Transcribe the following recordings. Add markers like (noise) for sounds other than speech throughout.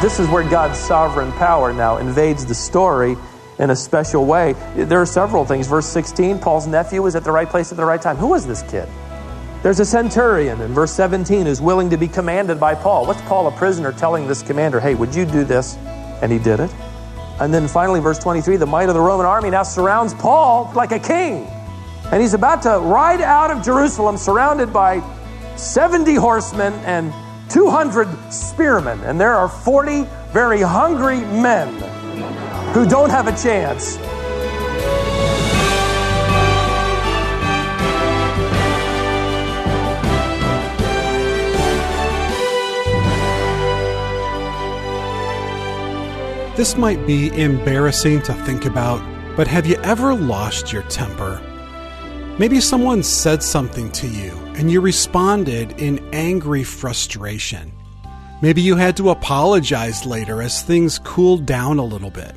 This is where God's sovereign power now invades the story in a special way. There are several things. Verse 16, Paul's nephew was at the right place at the right time. Who was this kid? There's a centurion in verse 17 who's willing to be commanded by Paul. What's Paul, a prisoner, telling this commander, hey, would you do this? And he did it. And then finally, verse 23, the might of the Roman army now surrounds Paul like a king. And he's about to ride out of Jerusalem surrounded by 70 horsemen and 200 spearmen, and there are 40 very hungry men who don't have a chance. This might be embarrassing to think about, but have you ever lost your temper? Maybe someone said something to you and you responded in angry frustration. Maybe you had to apologize later as things cooled down a little bit.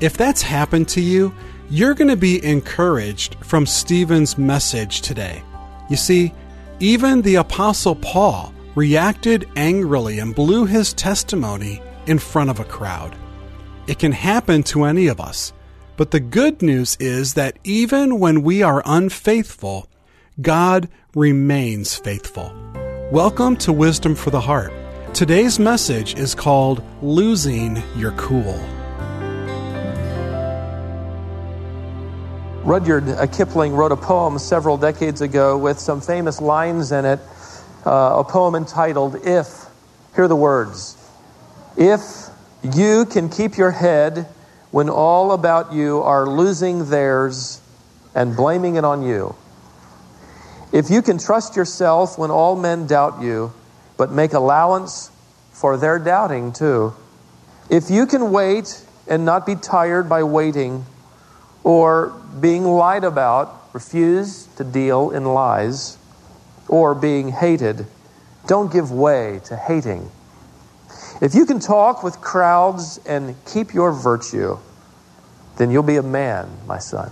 If that's happened to you, you're going to be encouraged from Stephen's message today. You see, even the Apostle Paul reacted angrily and blew his testimony in front of a crowd. It can happen to any of us. But the good news is that even when we are unfaithful, God remains faithful. Welcome to Wisdom for the Heart. Today's message is called Losing Your Cool. Rudyard Kipling wrote a poem several decades ago with some famous lines in it, uh, a poem entitled If. Hear the words If you can keep your head when all about you are losing theirs and blaming it on you. If you can trust yourself when all men doubt you, but make allowance for their doubting too. If you can wait and not be tired by waiting or being lied about, refuse to deal in lies, or being hated, don't give way to hating. If you can talk with crowds and keep your virtue, then you'll be a man, my son.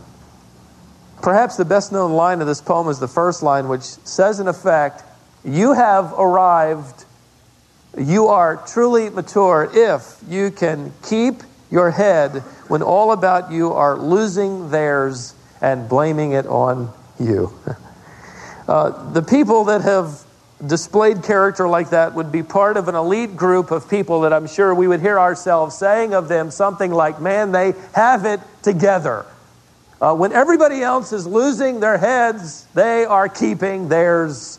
Perhaps the best known line of this poem is the first line, which says, in effect, You have arrived. You are truly mature if you can keep your head when all about you are losing theirs and blaming it on you. (laughs) Uh, the people that have displayed character like that would be part of an elite group of people that I'm sure we would hear ourselves saying of them something like, man, they have it together. Uh, when everybody else is losing their heads, they are keeping theirs.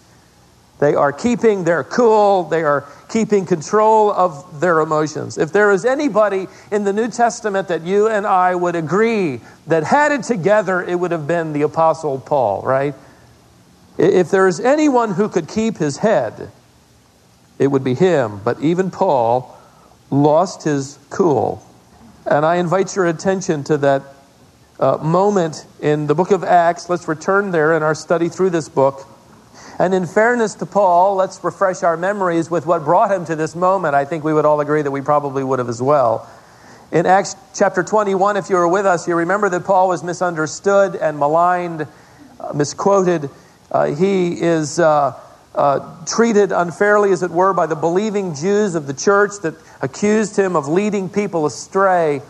They are keeping their cool. They are keeping control of their emotions. If there is anybody in the New Testament that you and I would agree that had it together, it would have been the Apostle Paul, right? If there is anyone who could keep his head, it would be him. But even Paul lost his cool. And I invite your attention to that uh, moment in the book of Acts. Let's return there in our study through this book. And in fairness to Paul, let's refresh our memories with what brought him to this moment. I think we would all agree that we probably would have as well. In Acts chapter 21, if you were with us, you remember that Paul was misunderstood and maligned, uh, misquoted he is uh, uh, treated unfairly, as it were, by the believing Jews of the church that accused him of leading people astray.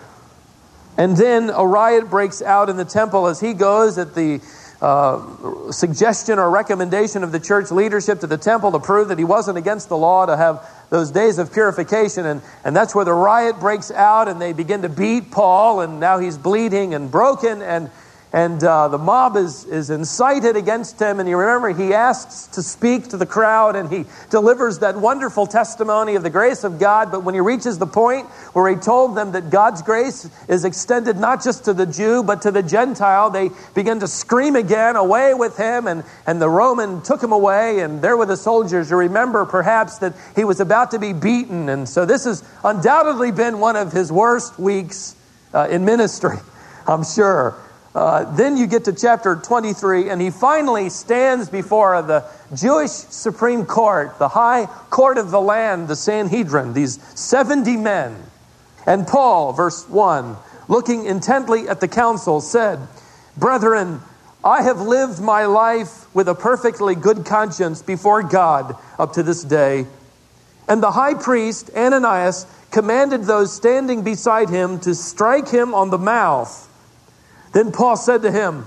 And then a riot breaks out in the temple as he goes at the uh, suggestion or recommendation of the church leadership to the temple to prove that he wasn't against the law to have those days of purification. And, and that's where the riot breaks out, and they begin to beat Paul, and now he's bleeding and broken. And and uh, the mob is, is incited against him. And you remember, he asks to speak to the crowd and he delivers that wonderful testimony of the grace of God. But when he reaches the point where he told them that God's grace is extended not just to the Jew, but to the Gentile, they begin to scream again, Away with him! And, and the Roman took him away, and there were the soldiers. You remember perhaps that he was about to be beaten. And so this has undoubtedly been one of his worst weeks uh, in ministry, (laughs) I'm sure. Uh, then you get to chapter 23, and he finally stands before the Jewish Supreme Court, the high court of the land, the Sanhedrin, these 70 men. And Paul, verse 1, looking intently at the council, said, Brethren, I have lived my life with a perfectly good conscience before God up to this day. And the high priest, Ananias, commanded those standing beside him to strike him on the mouth. Then Paul said to him,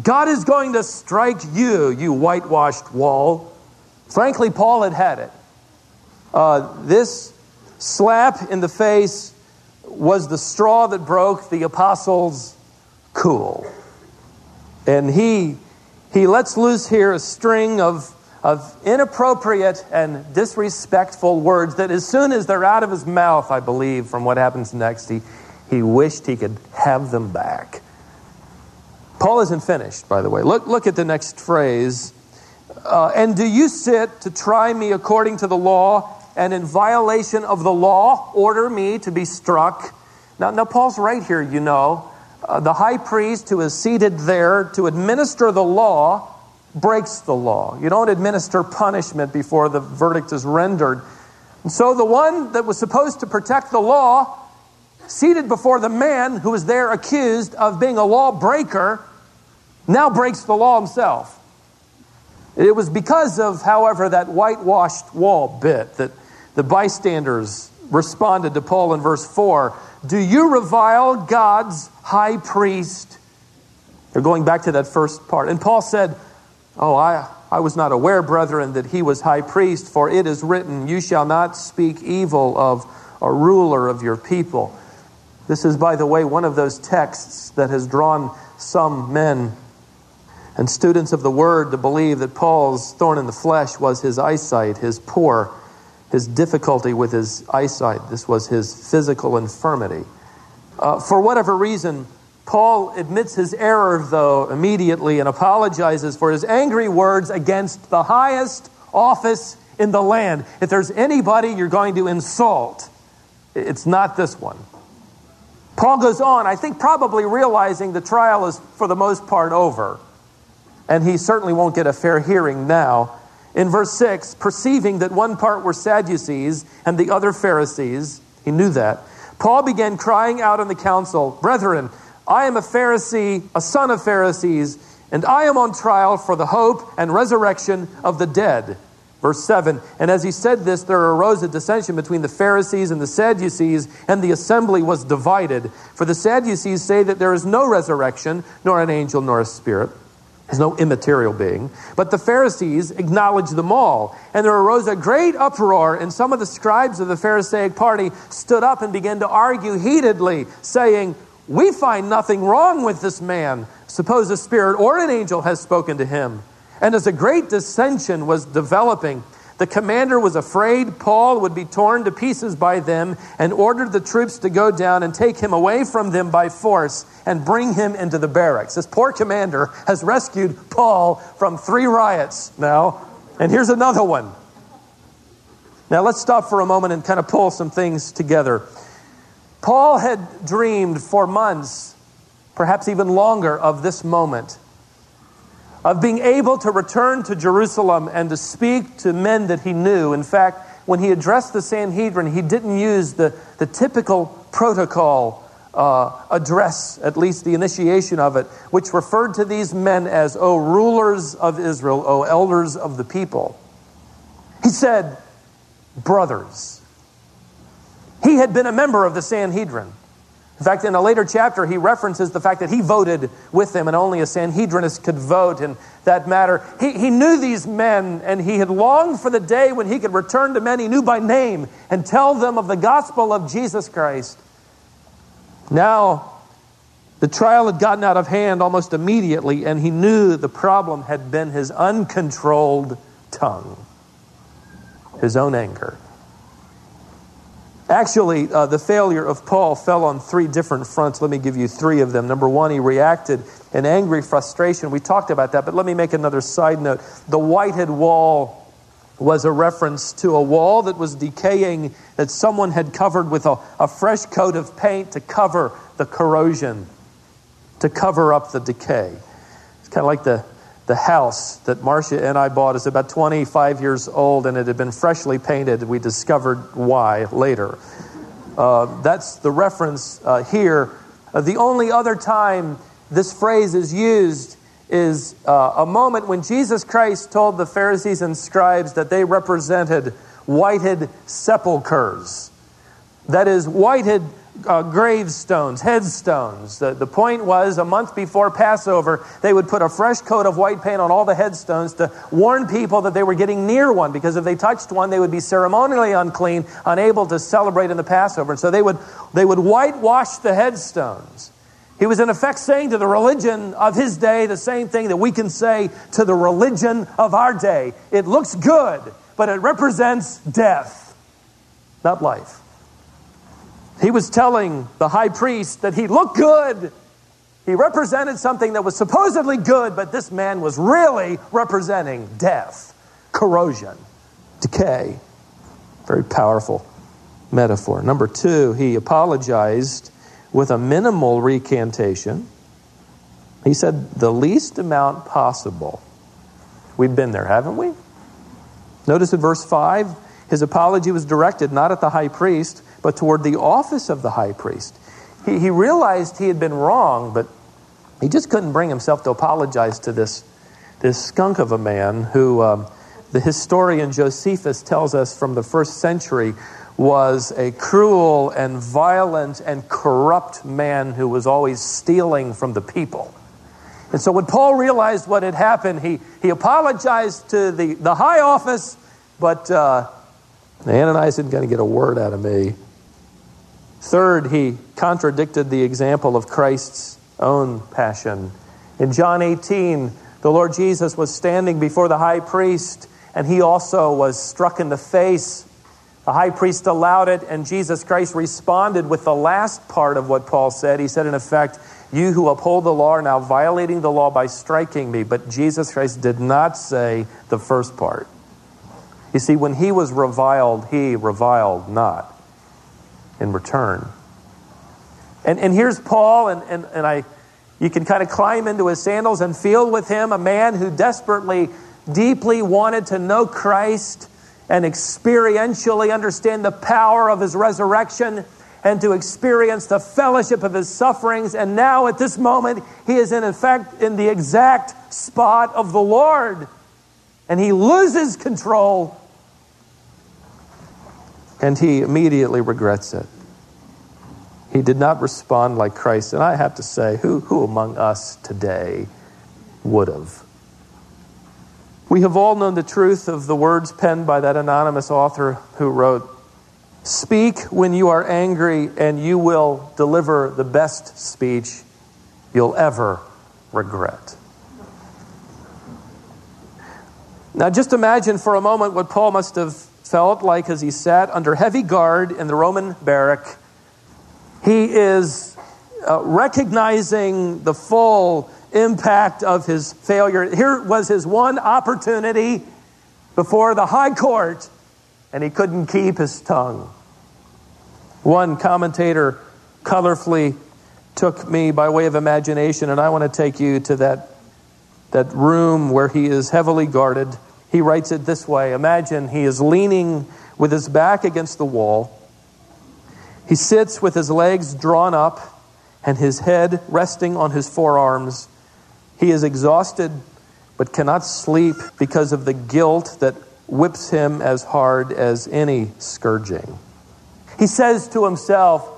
God is going to strike you, you whitewashed wall. Frankly, Paul had had it. Uh, this slap in the face was the straw that broke the apostles' cool. And he, he lets loose here a string of, of inappropriate and disrespectful words that, as soon as they're out of his mouth, I believe, from what happens next, he, he wished he could have them back. Paul isn't finished, by the way. Look, look at the next phrase. Uh, and do you sit to try me according to the law, and in violation of the law, order me to be struck? Now, now Paul's right here, you know. Uh, the high priest who is seated there to administer the law breaks the law. You don't administer punishment before the verdict is rendered. And so the one that was supposed to protect the law, seated before the man who was there accused of being a lawbreaker, now breaks the law himself. It was because of, however, that whitewashed wall bit that the bystanders responded to Paul in verse 4 Do you revile God's high priest? They're going back to that first part. And Paul said, Oh, I, I was not aware, brethren, that he was high priest, for it is written, You shall not speak evil of a ruler of your people. This is, by the way, one of those texts that has drawn some men and students of the word to believe that Paul's thorn in the flesh was his eyesight, his poor his difficulty with his eyesight. This was his physical infirmity. Uh, for whatever reason, Paul admits his error, though, immediately and apologizes for his angry words against the highest office in the land. If there's anybody you're going to insult, it's not this one. Paul goes on, I think probably realizing the trial is for the most part over, and he certainly won't get a fair hearing now. In verse 6, perceiving that one part were Sadducees and the other Pharisees, he knew that, Paul began crying out in the council, Brethren, I am a Pharisee, a son of Pharisees, and I am on trial for the hope and resurrection of the dead. Verse 7 And as he said this, there arose a dissension between the Pharisees and the Sadducees, and the assembly was divided. For the Sadducees say that there is no resurrection, nor an angel, nor a spirit. There's no immaterial being. But the Pharisees acknowledged them all. And there arose a great uproar, and some of the scribes of the Pharisaic party stood up and began to argue heatedly, saying, We find nothing wrong with this man. Suppose a spirit or an angel has spoken to him. And as a great dissension was developing, the commander was afraid Paul would be torn to pieces by them and ordered the troops to go down and take him away from them by force and bring him into the barracks. This poor commander has rescued Paul from three riots now, and here's another one. Now let's stop for a moment and kind of pull some things together. Paul had dreamed for months, perhaps even longer, of this moment of being able to return to Jerusalem and to speak to men that he knew. In fact, when he addressed the Sanhedrin, he didn't use the, the typical protocol uh, address, at least the initiation of it, which referred to these men as, O rulers of Israel, O elders of the people. He said, brothers. He had been a member of the Sanhedrin. In fact, in a later chapter, he references the fact that he voted with them and only a Sanhedrinist could vote in that matter. He, he knew these men and he had longed for the day when he could return to men he knew by name and tell them of the gospel of Jesus Christ. Now, the trial had gotten out of hand almost immediately, and he knew the problem had been his uncontrolled tongue, his own anger. Actually, uh, the failure of Paul fell on three different fronts. Let me give you three of them. Number one, he reacted in angry frustration. We talked about that, but let me make another side note. The whited wall was a reference to a wall that was decaying, that someone had covered with a, a fresh coat of paint to cover the corrosion, to cover up the decay. It's kind of like the the house that Marcia and I bought is about 25 years old and it had been freshly painted. We discovered why later. Uh, that's the reference uh, here. Uh, the only other time this phrase is used is uh, a moment when Jesus Christ told the Pharisees and scribes that they represented whited sepulchres. That is, whited uh, gravestones, headstones. The, the point was a month before Passover, they would put a fresh coat of white paint on all the headstones to warn people that they were getting near one, because if they touched one, they would be ceremonially unclean, unable to celebrate in the Passover. And so they would, they would whitewash the headstones. He was in effect saying to the religion of his day the same thing that we can say to the religion of our day. It looks good, but it represents death, not life. He was telling the high priest that he looked good. He represented something that was supposedly good, but this man was really representing death, corrosion, decay. Very powerful metaphor. Number two, he apologized with a minimal recantation. He said the least amount possible. We've been there, haven't we? Notice in verse 5, his apology was directed not at the high priest, but toward the office of the high priest. He, he realized he had been wrong, but he just couldn't bring himself to apologize to this, this skunk of a man who um, the historian Josephus tells us from the first century was a cruel and violent and corrupt man who was always stealing from the people. And so when Paul realized what had happened, he, he apologized to the, the high office, but uh, Ananias isn't going to get a word out of me. Third, he contradicted the example of Christ's own passion. In John 18, the Lord Jesus was standing before the high priest, and he also was struck in the face. The high priest allowed it, and Jesus Christ responded with the last part of what Paul said. He said, in effect, You who uphold the law are now violating the law by striking me. But Jesus Christ did not say the first part. You see, when he was reviled, he reviled not in return. And, and here's Paul, and, and, and I, you can kind of climb into his sandals and feel with him a man who desperately, deeply wanted to know Christ and experientially understand the power of his resurrection and to experience the fellowship of his sufferings. And now, at this moment, he is in effect in the exact spot of the Lord. And he loses control and he immediately regrets it. He did not respond like Christ. And I have to say, who, who among us today would have? We have all known the truth of the words penned by that anonymous author who wrote, Speak when you are angry, and you will deliver the best speech you'll ever regret. Now, just imagine for a moment what Paul must have felt like as he sat under heavy guard in the Roman barrack, he is uh, recognizing the full impact of his failure. Here was his one opportunity before the high court, and he couldn't keep his tongue. One commentator colorfully took me by way of imagination, and I want to take you to that, that room where he is heavily guarded he writes it this way Imagine he is leaning with his back against the wall. He sits with his legs drawn up and his head resting on his forearms. He is exhausted but cannot sleep because of the guilt that whips him as hard as any scourging. He says to himself,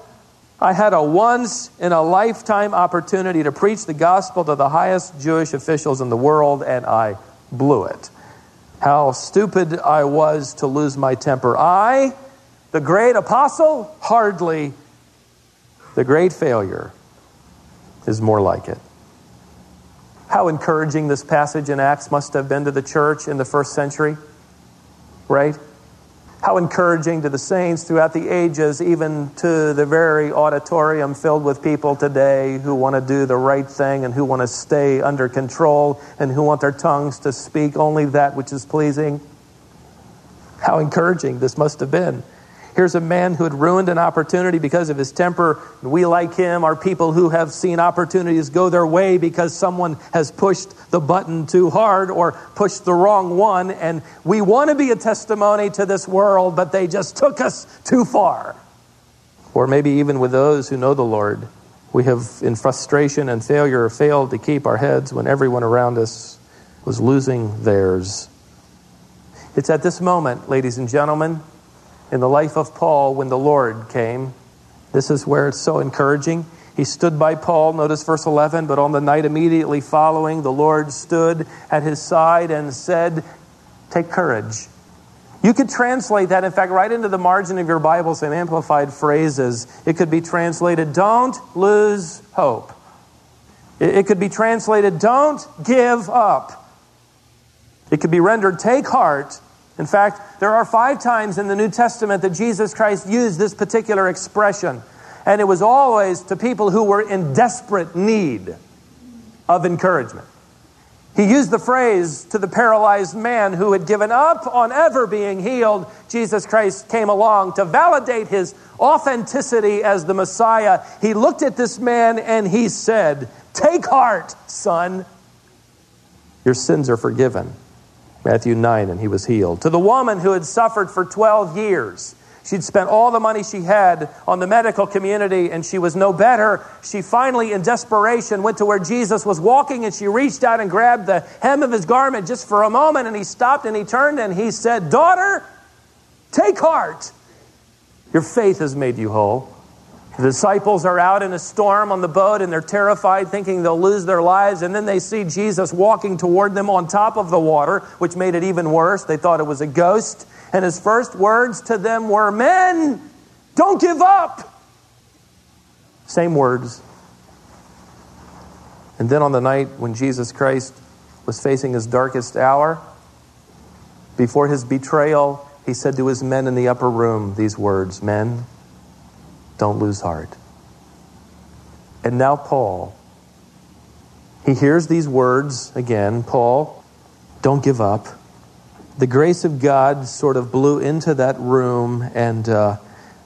I had a once in a lifetime opportunity to preach the gospel to the highest Jewish officials in the world, and I blew it how stupid I was to lose my temper. I, the great apostle, hardly. The great failure is more like it. How encouraging this passage in Acts must have been to the church in the first century, right? How encouraging to the saints throughout the ages, even to the very auditorium filled with people today who want to do the right thing and who want to stay under control and who want their tongues to speak only that which is pleasing. How encouraging this must have been. Here's a man who had ruined an opportunity because of his temper. We, like him, are people who have seen opportunities go their way because someone has pushed the button too hard or pushed the wrong one. And we want to be a testimony to this world, but they just took us too far. Or maybe even with those who know the Lord, We have, in frustration and failure, failed to keep our heads when everyone around us was losing theirs. It's at this moment, ladies and gentlemen, in the life of Paul when the Lord came. This is where it's so encouraging. He stood by Paul, notice verse 11, but on the night immediately following, the Lord stood at his side and said, Take courage. You could translate that, in fact, right into the margin of your Bible, some amplified phrases. It could be translated, Don't lose hope. It could be translated, Don't give up. It could be rendered, Take heart. In fact, there are five times in the New Testament that Jesus Christ used this particular expression. And it was always to people who were in desperate need of encouragement. He used the phrase to the paralyzed man who had given up on ever being healed. Jesus Christ came along to validate his authenticity as the Messiah. He looked at this man and he said, Take heart, son. Your sins are forgiven. Matthew 9, and he was healed. To the woman who had suffered for 12 years, She'd spent all the money she had on the medical community and she was no better. She finally, in desperation, went to where Jesus was walking and she reached out and grabbed the hem of his garment just for a moment and he stopped and he turned and he said, Daughter, take heart. Your faith has made you whole. The disciples are out in a storm on the boat and they're terrified, thinking they'll lose their lives. And then they see Jesus walking toward them on top of the water, which made it even worse. They thought it was a ghost. And his first words to them were, Men, don't give up. Same words. And then on the night when Jesus Christ was facing his darkest hour, before his betrayal, he said to his men in the upper room these words Men, don't lose heart. And now, Paul, he hears these words again Paul, don't give up the grace of God sort of blew into that room, and uh,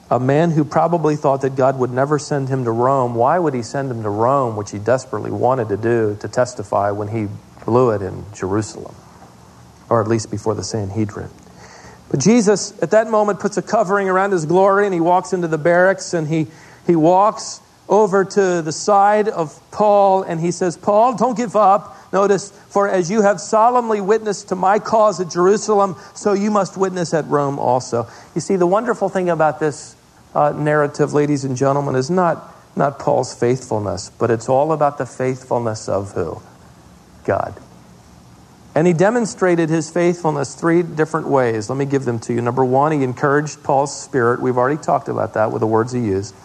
a man who probably thought that God would never send him to Rome, why would he send him to Rome, which he desperately wanted to do to testify when he blew it in Jerusalem, or at least before the Sanhedrin? But Jesus, at that moment, puts a covering around his glory and he walks into the barracks and he, he walks over to the side of Paul and he says, Paul, don't give up. Notice, for as you have solemnly witnessed to my cause at Jerusalem, so you must witness at Rome also. You see, the wonderful thing about this uh, narrative, ladies and gentlemen, is not, not Paul's faithfulness, but it's all about the faithfulness of who? God. And he demonstrated his faithfulness three different ways. Let me give them to you. Number one, he encouraged Paul's spirit. We've already talked about that with the words he used.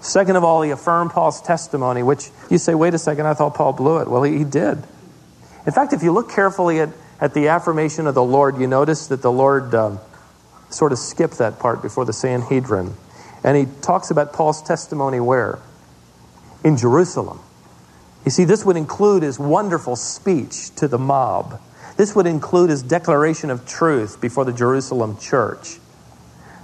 Second of all, he affirmed Paul's testimony, which you say, wait a second, I thought Paul blew it. Well, he, he did. In fact, if you look carefully at, at the affirmation of the Lord, you notice that the Lord um, sort of skipped that part before the Sanhedrin. And he talks about Paul's testimony where? In Jerusalem. You see, this would include his wonderful speech to the mob. This would include his declaration of truth before the Jerusalem church.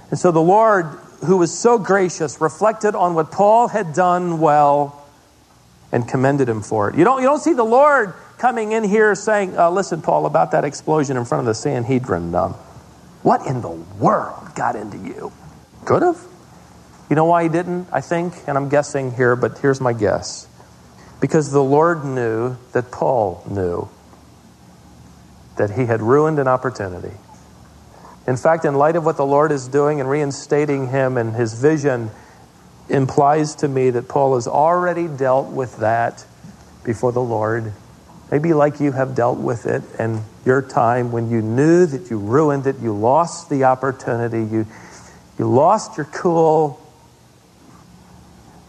And so the Lord who was so gracious, reflected on what Paul had done well and commended him for it. You don't, you don't see the Lord coming in here saying, uh, Listen, Paul, about that explosion in front of the Sanhedrin. Um, what in the world got into you? Could have. You know why he didn't, I think, and I'm guessing here, but here's my guess. Because the Lord knew that Paul knew that he had ruined an opportunity in fact, in light of what the Lord is doing and reinstating him and his vision, implies to me that Paul has already dealt with that before the Lord. Maybe like you have dealt with it in your time when you knew that you ruined it, you lost the opportunity, you, you lost your cool.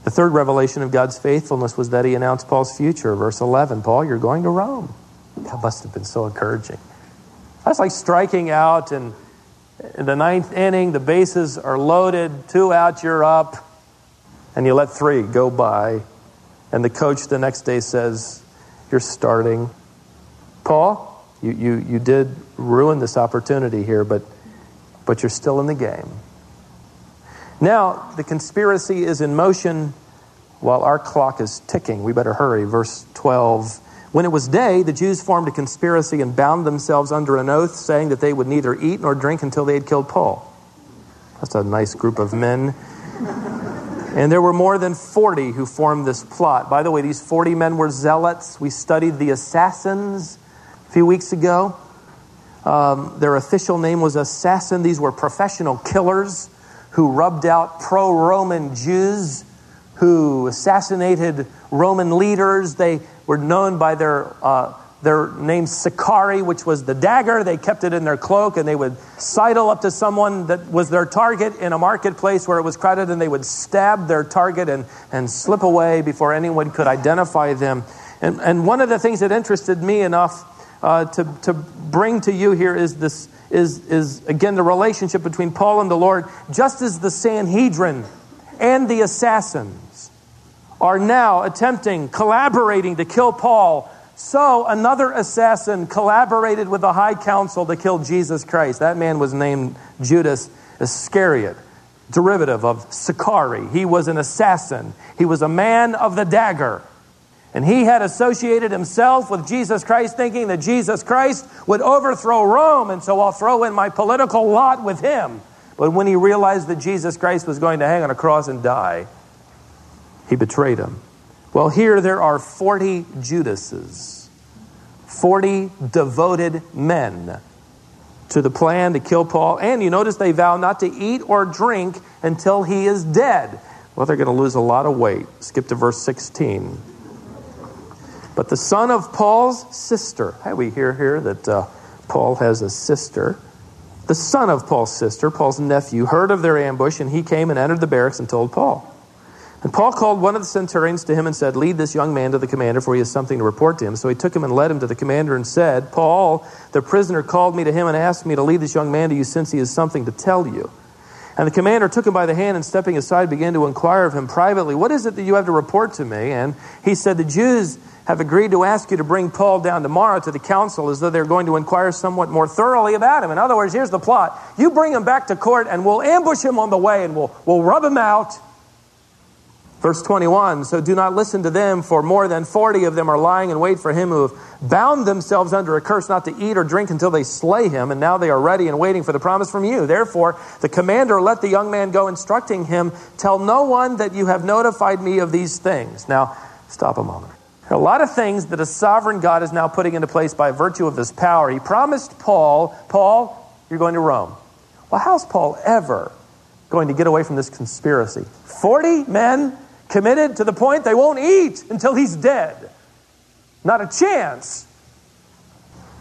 The third revelation of God's faithfulness was that he announced Paul's future. Verse 11 Paul, you're going to Rome. That must have been so encouraging. That's like striking out and in the ninth inning, the bases are loaded, two out, you're up, and you let three go by. And the coach the next day says, You're starting. Paul, you, you, you did ruin this opportunity here, but, but you're still in the game. Now, the conspiracy is in motion while our clock is ticking. We better hurry. Verse 12 when it was day, the Jews formed a conspiracy and bound themselves under an oath, saying that they would neither eat nor drink until they had killed Paul. That's a nice group of men. And there were more than 40 who formed this plot. By the way, these 40 men were zealots. We studied the assassins a few weeks ago. Um, their official name was assassin. These were professional killers who rubbed out pro Roman Jews, who assassinated Roman leaders. They were known by their, uh, their name Sicarii, which was the dagger. They kept it in their cloak and they would sidle up to someone that was their target in a marketplace where it was crowded and they would stab their target and, and slip away before anyone could identify them. And, and one of the things that interested me enough uh, to, to bring to you here is this is, is again the relationship between Paul and the Lord, just as the Sanhedrin and the assassins are now attempting, collaborating to kill Paul. So another assassin collaborated with the high council to kill Jesus Christ. That man was named Judas Iscariot, derivative of Sicarii. He was an assassin, he was a man of the dagger. And he had associated himself with Jesus Christ, thinking that Jesus Christ would overthrow Rome, and so I'll throw in my political lot with him. But when he realized that Jesus Christ was going to hang on a cross and die, he betrayed him. Well, here there are 40 Judases, 40 devoted men to the plan to kill Paul. And you notice they vow not to eat or drink until he is dead. Well, they're going to lose a lot of weight. Skip to verse 16. But the son of Paul's sister, hey, we hear here that uh, Paul has a sister. The son of Paul's sister, Paul's nephew, heard of their ambush, and he came and entered the barracks and told Paul. And Paul called one of the centurions to him and said, Lead this young man to the commander, for he has something to report to him. So he took him and led him to the commander and said, Paul, the prisoner, called me to him and asked me to lead this young man to you since he has something to tell you. And the commander took him by the hand and stepping aside began to inquire of him privately, What is it that you have to report to me? And he said, The Jews have agreed to ask you to bring Paul down tomorrow to the council as though they're going to inquire somewhat more thoroughly about him. In other words, here's the plot. You bring him back to court and we'll ambush him on the way and we'll, we'll rub him out. Verse 21 So do not listen to them, for more than 40 of them are lying in wait for him who have bound themselves under a curse not to eat or drink until they slay him, and now they are ready and waiting for the promise from you. Therefore, the commander let the young man go, instructing him, Tell no one that you have notified me of these things. Now, stop a moment. There are a lot of things that a sovereign God is now putting into place by virtue of this power. He promised Paul, Paul, you're going to Rome. Well, how's Paul ever going to get away from this conspiracy? 40 men committed to the point they won't eat until he's dead. Not a chance.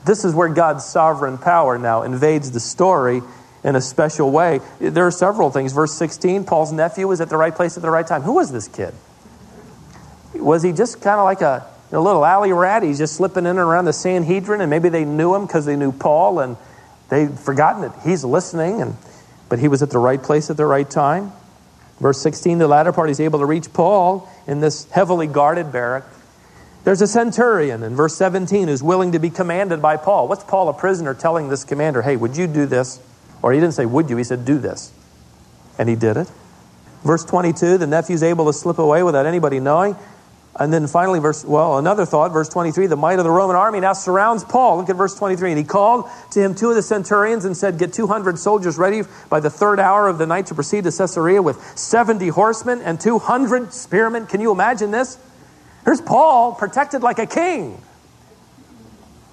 This is where God's sovereign power now invades the story in a special way. There are several things. Verse 16 Paul's nephew was at the right place at the right time. Who was this kid? Was he just kind of like a, a little alley rat? He's just slipping in and around the Sanhedrin, and maybe they knew him because they knew Paul, and they'd forgotten that he's listening, and but he was at the right place at the right time. Verse 16, the latter part, he's able to reach Paul in this heavily guarded barrack. There's a centurion in verse 17 who's willing to be commanded by Paul. What's Paul, a prisoner, telling this commander, hey, would you do this? Or he didn't say, would you? He said, do this. And he did it. Verse 22, the nephew's able to slip away without anybody knowing. And then finally, verse, well, another thought, verse 23, the might of the Roman army now surrounds Paul. Look at verse 23. And he called to him two of the centurions and said, Get 200 soldiers ready by the third hour of the night to proceed to Caesarea with 70 horsemen and 200 spearmen. Can you imagine this? Here's Paul protected like a king.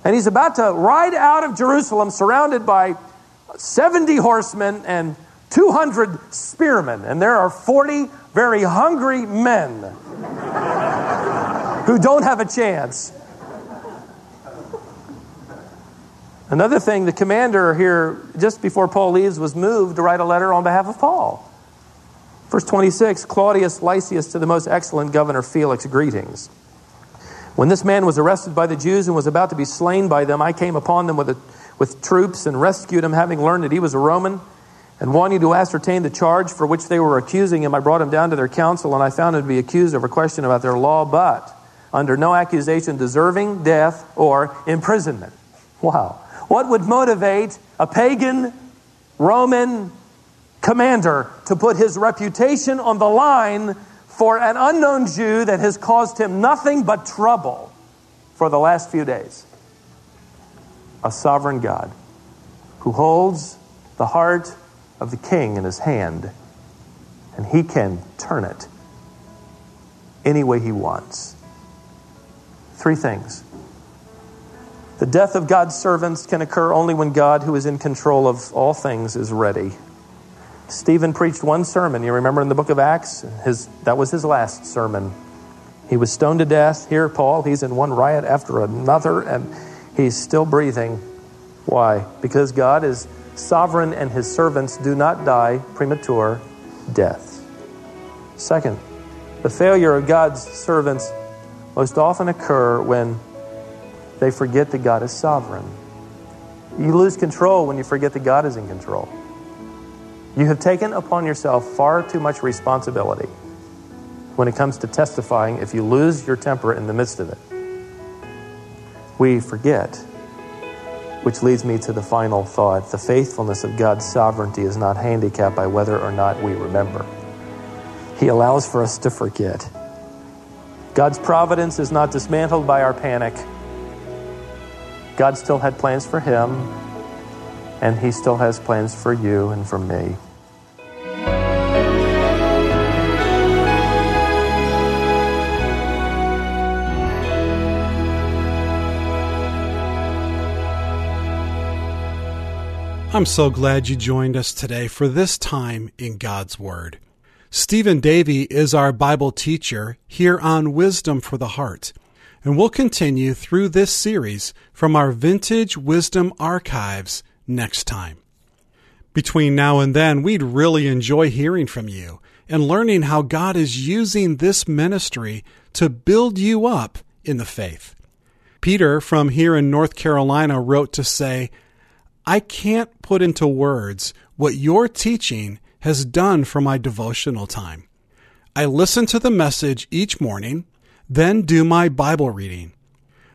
And he's about to ride out of Jerusalem surrounded by 70 horsemen and 200 spearmen. And there are 40 very hungry men who don't have a chance. Another thing, the commander here, just before Paul leaves, was moved to write a letter on behalf of Paul. Verse 26 Claudius Lysias to the most excellent governor Felix, greetings. When this man was arrested by the Jews and was about to be slain by them, I came upon them with, a, with troops and rescued him, having learned that he was a Roman. And wanting to ascertain the charge for which they were accusing him, I brought him down to their council, and I found him to be accused of a question about their law, but under no accusation deserving death or imprisonment. Wow. What would motivate a pagan Roman commander to put his reputation on the line for an unknown Jew that has caused him nothing but trouble for the last few days? A sovereign God who holds the heart of the king in his hand, and he can turn it any way he wants. Three things. The death of God's servants can occur only when God, who is in control of all things, is ready. Stephen preached one sermon. You remember in the book of Acts? His, that was his last sermon. He was stoned to death. Here, Paul, he's in one riot after another, and he's still breathing. Why? Because God is sovereign and his servants do not die premature death. Second, the failure of God's servants most often occur when they forget that God is sovereign. You lose control when you forget that God is in control. You have taken upon yourself far too much responsibility when it comes to testifying if you lose your temper in the midst of it. We forget, which leads me to the final thought. The faithfulness of God's sovereignty is not handicapped by whether or not we remember. He allows for us to forget. God's providence is not dismantled by our panic. God still had plans for him, and he still has plans for you and for me. I'm so glad you joined us today for this time in God's Word. Stephen Davey is our Bible teacher here on Wisdom for the Heart, and we'll continue through this series from our Vintage Wisdom Archives next time. Between now and then, we'd really enjoy hearing from you and learning how God is using this ministry to build you up in the faith. Peter from here in North Carolina wrote to say, I can't put into words what your teaching has done for my devotional time. I listen to the message each morning, then do my Bible reading.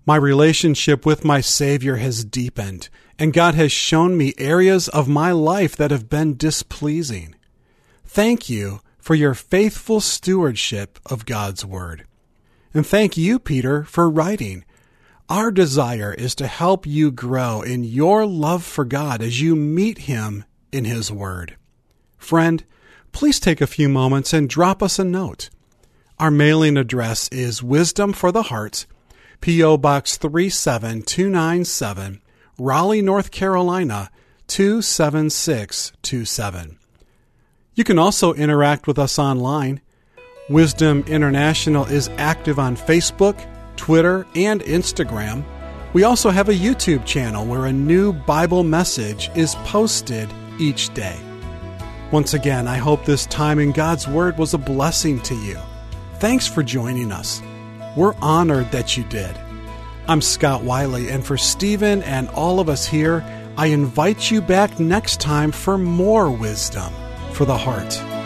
My relationship with my Savior has deepened, and God has shown me areas of my life that have been displeasing. Thank you for your faithful stewardship of God's Word. And thank you, Peter, for writing our desire is to help you grow in your love for God as you meet Him in His Word. Friend, please take a few moments and drop us a note. Our mailing address is Wisdom for the Heart, P.O. Box 37297, Raleigh, North Carolina 27627. You can also interact with us online. Wisdom International is active on Facebook, Twitter, and Instagram. We also have a YouTube channel where a new Bible message is posted each day. Once again, I hope this time in God's Word was a blessing to you. Thanks for joining us. We're honored that you did. I'm Scott Wiley, and for Stephen and all of us here, I invite you back next time for more wisdom for the heart.